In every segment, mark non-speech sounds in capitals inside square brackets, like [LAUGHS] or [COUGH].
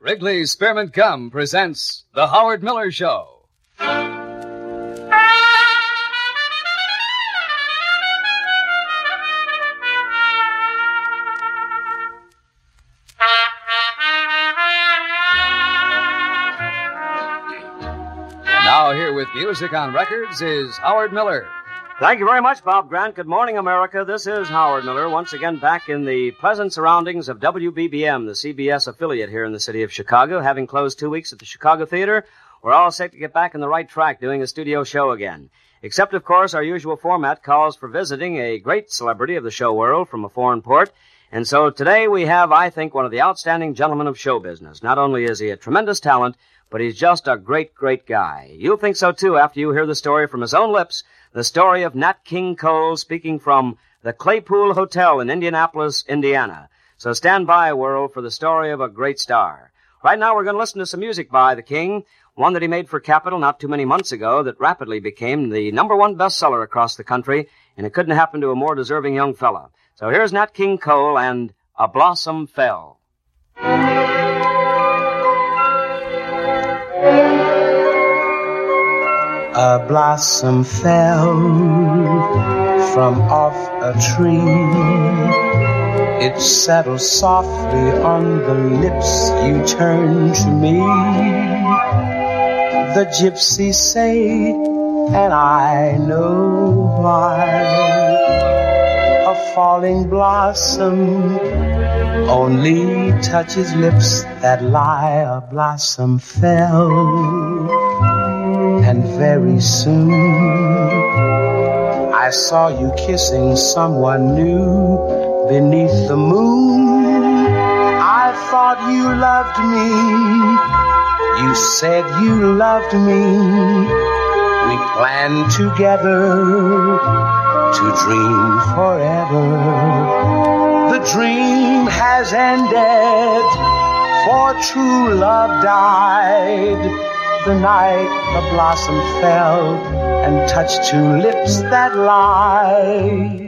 Wrigley's Spearmint Gum presents The Howard Miller Show. Now, here with music on records is Howard Miller. Thank you very much, Bob Grant. Good morning, America. This is Howard Miller, once again back in the pleasant surroundings of WBBM, the CBS affiliate here in the city of Chicago. Having closed two weeks at the Chicago Theater, we're all set to get back on the right track doing a studio show again. Except, of course, our usual format calls for visiting a great celebrity of the show world from a foreign port. And so today we have, I think, one of the outstanding gentlemen of show business. Not only is he a tremendous talent, but he's just a great, great guy. You'll think so too after you hear the story from his own lips, the story of Nat King Cole speaking from the Claypool Hotel in Indianapolis, Indiana. So stand by, world, for the story of a great star. Right now we're going to listen to some music by the King, one that he made for Capitol not too many months ago that rapidly became the number one bestseller across the country, and it couldn't happen to a more deserving young fella. So here's Nat King Cole and A Blossom Fell. A blossom fell from off a tree. It settled softly on the lips you turned to me. The gypsies say, and I know why. A falling blossom only touches lips that lie. A blossom fell very soon I saw you kissing someone new beneath the moon. I thought you loved me. You said you loved me. We planned together to dream forever. The dream has ended, for true love died the night a blossom fell and touched two lips that lied.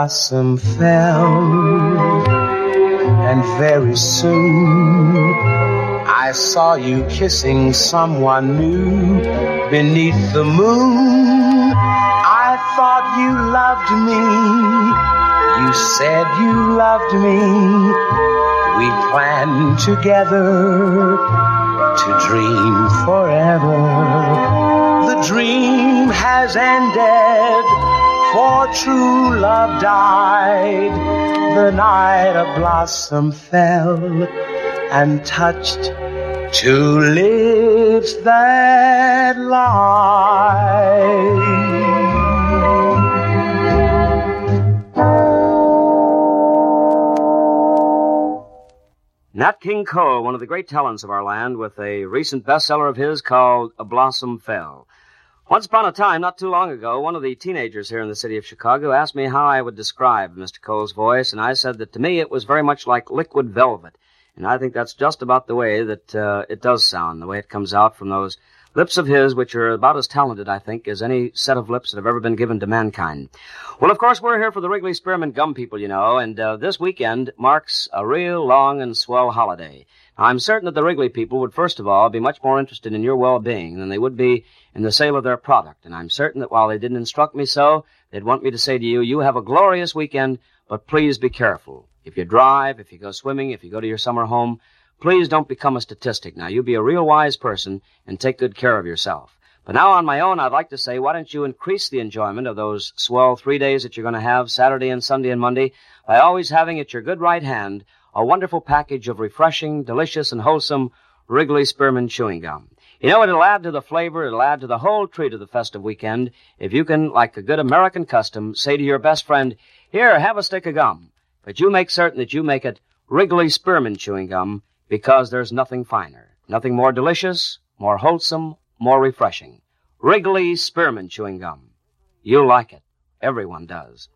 Blossom fell, and very soon I saw you kissing someone new beneath the moon. I thought you loved me. You said you loved me. We planned together to dream forever. The dream has ended for true love died the night a blossom fell and touched two lips that lie. Nat King Cole, one of the great talents of our land, with a recent bestseller of his called A Blossom Fell. Once upon a time, not too long ago, one of the teenagers here in the city of Chicago asked me how I would describe Mr. Cole's voice, and I said that to me it was very much like liquid velvet. And I think that's just about the way that uh, it does sound, the way it comes out from those lips of his, which are about as talented, I think, as any set of lips that have ever been given to mankind. Well, of course, we're here for the Wrigley Spearmint Gum people, you know, and uh, this weekend marks a real long and swell holiday. I'm certain that the Wrigley people would first of all be much more interested in your well-being than they would be in the sale of their product. And I'm certain that while they didn't instruct me so, they'd want me to say to you, you have a glorious weekend, but please be careful. If you drive, if you go swimming, if you go to your summer home, please don't become a statistic. Now, you be a real wise person and take good care of yourself. But now on my own, I'd like to say, why don't you increase the enjoyment of those swell three days that you're going to have, Saturday and Sunday and Monday, by always having at your good right hand a wonderful package of refreshing, delicious, and wholesome Wrigley Spearmint chewing gum. You know, it'll add to the flavor, it'll add to the whole treat of the festive weekend if you can, like a good American custom, say to your best friend, Here, have a stick of gum. But you make certain that you make it Wrigley Spearmint chewing gum because there's nothing finer, nothing more delicious, more wholesome, more refreshing. Wrigley Spearmint Chewing Gum. You'll like it. Everyone does.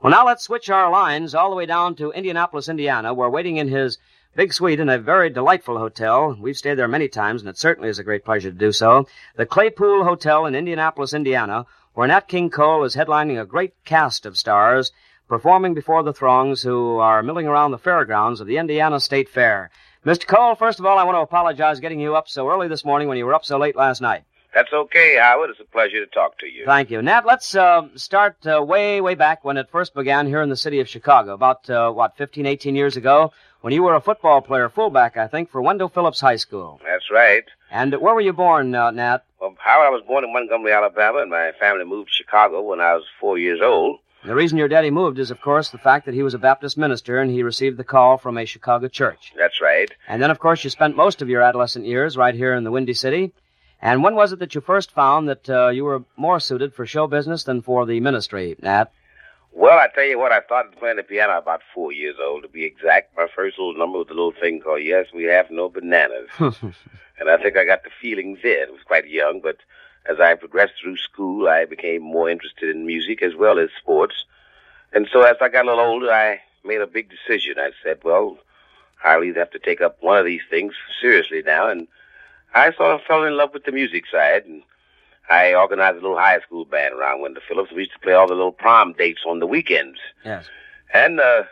Well, now let's switch our lines all the way down to Indianapolis, Indiana. We're waiting in his big suite in a very delightful hotel. We've stayed there many times, and it certainly is a great pleasure to do so. The Claypool Hotel in Indianapolis, Indiana, where Nat King Cole is headlining a great cast of stars performing before the throngs who are milling around the fairgrounds of the Indiana State Fair. Mr. Cole, first of all, I want to apologize getting you up so early this morning when you were up so late last night. That's okay, Howard. It's a pleasure to talk to you. Thank you. Nat, let's uh, start uh, way, way back when it first began here in the city of Chicago, about, uh, what, 15, 18 years ago, when you were a football player, fullback, I think, for Wendell Phillips High School. That's right. And where were you born, uh, Nat? Well, Howard, I was born in Montgomery, Alabama, and my family moved to Chicago when I was four years old. The reason your daddy moved is, of course, the fact that he was a Baptist minister and he received the call from a Chicago church. That's right. And then, of course, you spent most of your adolescent years right here in the Windy City. And when was it that you first found that uh, you were more suited for show business than for the ministry, Nat? Well, I tell you what, I started playing the piano about four years old, to be exact. My first little number was a little thing called Yes, We Have No Bananas. [LAUGHS] and I think I got the feeling then. I was quite young, but as I progressed through school, I became more interested in music as well as sports. And so as I got a little older, I made a big decision. I said, well, I'll either have to take up one of these things seriously now. And I sort of fell in love with the music side. And I organized a little high school band around Wendell Phillips. We used to play all the little prom dates on the weekends. Yes. And uh,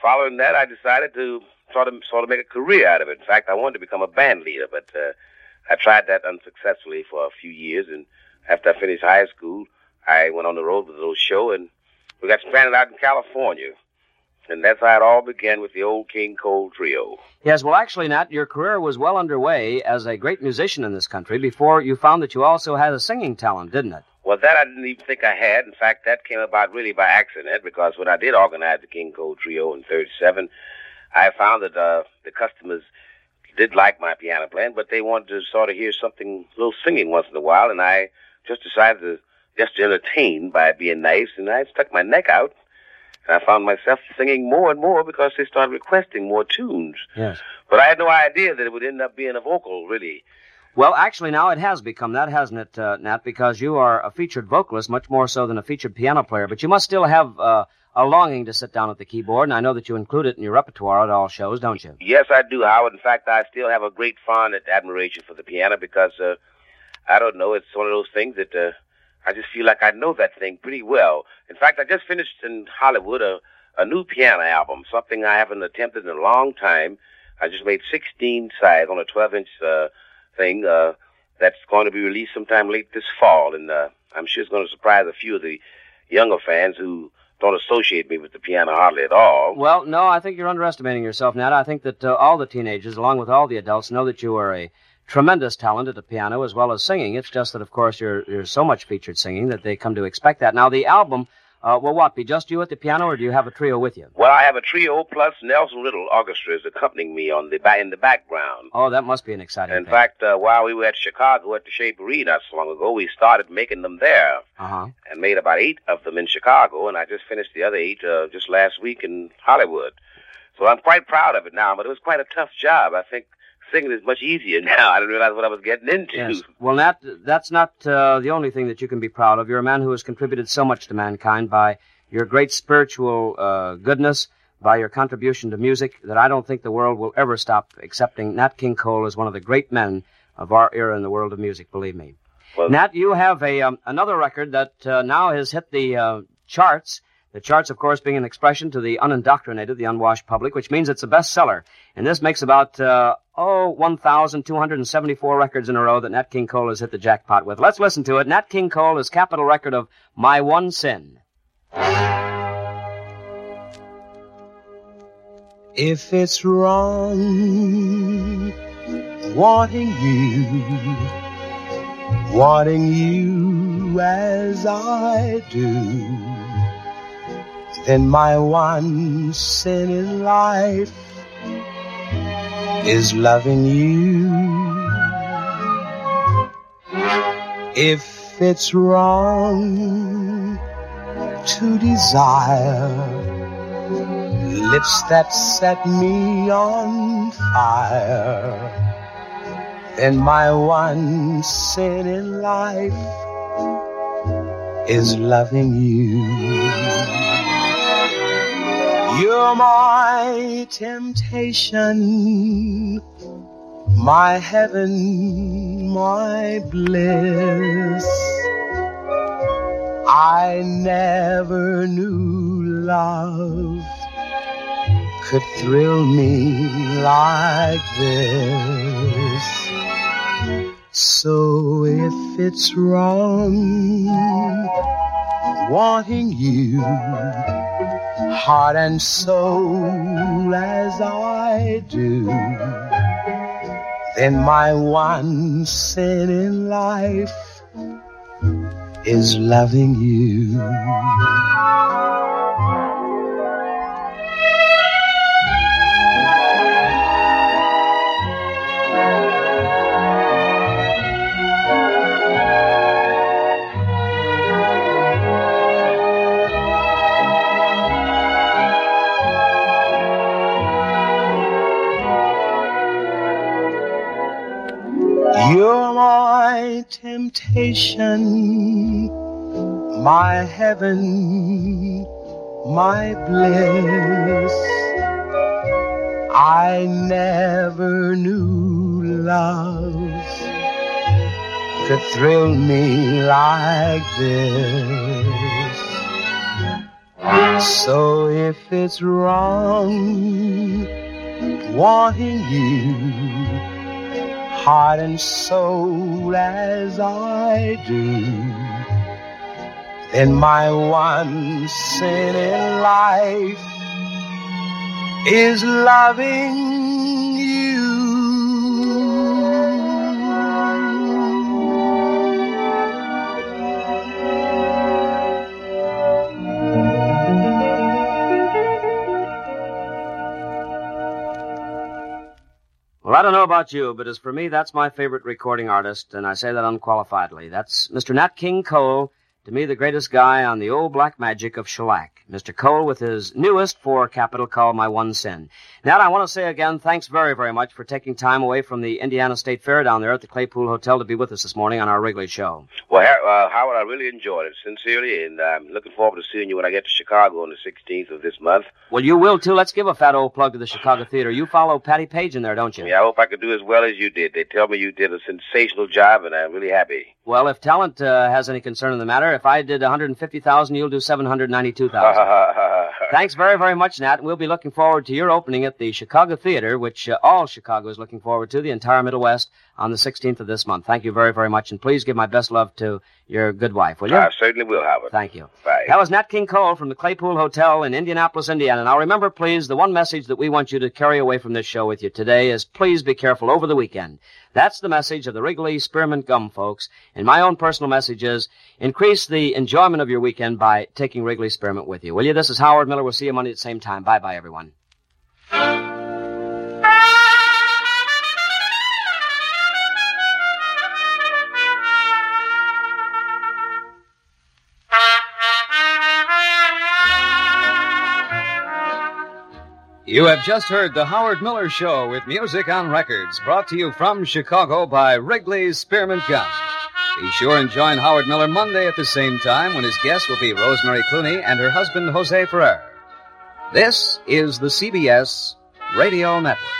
following that, I decided to sort of sort of make a career out of it. In fact, I wanted to become a band leader, but uh, I tried that unsuccessfully for a few years. And after I finished high school, I went on the road with a little show, and we got stranded out in California. And that's how it all began with the old King Cole Trio. Yes, well, actually, Nat, your career was well underway as a great musician in this country before you found that you also had a singing talent, didn't it? Well, that I didn't even think I had. In fact, that came about really by accident because when I did organize the King Cole Trio in 37, I found that uh, the customers did like my piano playing, but they wanted to sort of hear something, a little singing once in a while, and I just decided to just entertain by being nice, and I stuck my neck out. And I found myself singing more and more because they started requesting more tunes. Yes. But I had no idea that it would end up being a vocal, really. Well, actually, now it has become that, hasn't it, uh, Nat? Because you are a featured vocalist, much more so than a featured piano player. But you must still have uh, a longing to sit down at the keyboard, and I know that you include it in your repertoire at all shows, don't you? Yes, I do, Howard. In fact, I still have a great fond admiration for the piano because, uh, I don't know, it's one of those things that uh, I just feel like I know that thing pretty well. In fact, I just finished in Hollywood a, a new piano album, something I haven't attempted in a long time. I just made 16 sides on a 12 inch uh, thing uh, that's going to be released sometime late this fall, and uh, I'm sure it's going to surprise a few of the younger fans who don't associate me with the piano hardly at all. Well, no, I think you're underestimating yourself, Nat. I think that uh, all the teenagers, along with all the adults, know that you are a tremendous talent at the piano as well as singing. It's just that, of course, you're, you're so much featured singing that they come to expect that. Now, the album uh, will what, be just you at the piano, or do you have a trio with you? Well, I have a trio plus Nelson Riddle Orchestra is accompanying me on the ba- in the background. Oh, that must be an exciting thing. In thing. fact, uh, while we were at Chicago at the Chez Paree not so long ago, we started making them there uh-huh. and made about eight of them in Chicago, and I just finished the other eight uh, just last week in Hollywood. So I'm quite proud of it now, but it was quite a tough job. I think singing is much easier now. I didn't realize what I was getting into. Yes. Well, Nat, that's not uh, the only thing that you can be proud of. You're a man who has contributed so much to mankind by your great spiritual uh, goodness, by your contribution to music, that I don't think the world will ever stop accepting Nat King Cole as one of the great men of our era in the world of music, believe me. Well- Nat, you have a um, another record that uh, now has hit the uh, charts. The charts, of course, being an expression to the unindoctrinated, the unwashed public, which means it's a bestseller. And this makes about, uh, oh, 1,274 records in a row that Nat King Cole has hit the jackpot with. Let's listen to it. Nat King Cole is Capitol record of My One Sin. If it's wrong wanting you, wanting you as I do, then my one sin in life is loving you. If it's wrong to desire lips that set me on fire, then my one sin in life is loving you. You're my temptation, my heaven, my bliss. I never knew love could thrill me like this. So if it's wrong wanting you heart and soul as I do, then my one sin in life is loving you. My heaven, my bliss. I never knew love could thrill me like this. So if it's wrong wanting you heart and soul as I do, then my one sin in life is loving I don't know about you, but as for me, that's my favorite recording artist, and I say that unqualifiedly. That's Mr. Nat King Cole, to me the greatest guy on the old black magic of shellac. Mr. Cole with his newest for Capitol call My One Sin. Now, I want to say again, thanks very, very much for taking time away from the Indiana State Fair down there at the Claypool Hotel to be with us this morning on our Wrigley Show. Well, uh, Howard, I really enjoyed it, sincerely, and I'm looking forward to seeing you when I get to Chicago on the 16th of this month. Well, you will too. Let's give a fat old plug to the Chicago Theater. You follow Patti Page in there, don't you? Yeah, I hope I could do as well as you did. They tell me you did a sensational job, and I'm really happy. Well, if talent uh, has any concern in the matter, if I did 150,000, you'll do 792,000. [LAUGHS] Thanks very, very much, Nat. We'll be looking forward to your opening at the Chicago Theater, which uh, all Chicago is looking forward to, the entire Middle West, on the 16th of this month. Thank you very, very much, and please give my best love to your good wife, will you? I certainly will, have Howard. Thank you. Bye. That was Nat King Cole from the Claypool Hotel in Indianapolis, Indiana. Now remember, please, the one message that we want you to carry away from this show with you today is please be careful over the weekend. That's the message of the Wrigley Spearmint Gum folks. And my own personal message is increase the enjoyment of your weekend by taking Wrigley Spearmint with you. Will you? This is Howard Miller. We'll see you Monday at the same time. Bye bye, everyone. You have just heard The Howard Miller Show with music on records, brought to you from Chicago by Wrigley's Spearmint Gum. Be sure and join Howard Miller Monday at the same time when his guest will be Rosemary Clooney and her husband Jose Ferrer. This is the CBS Radio Network.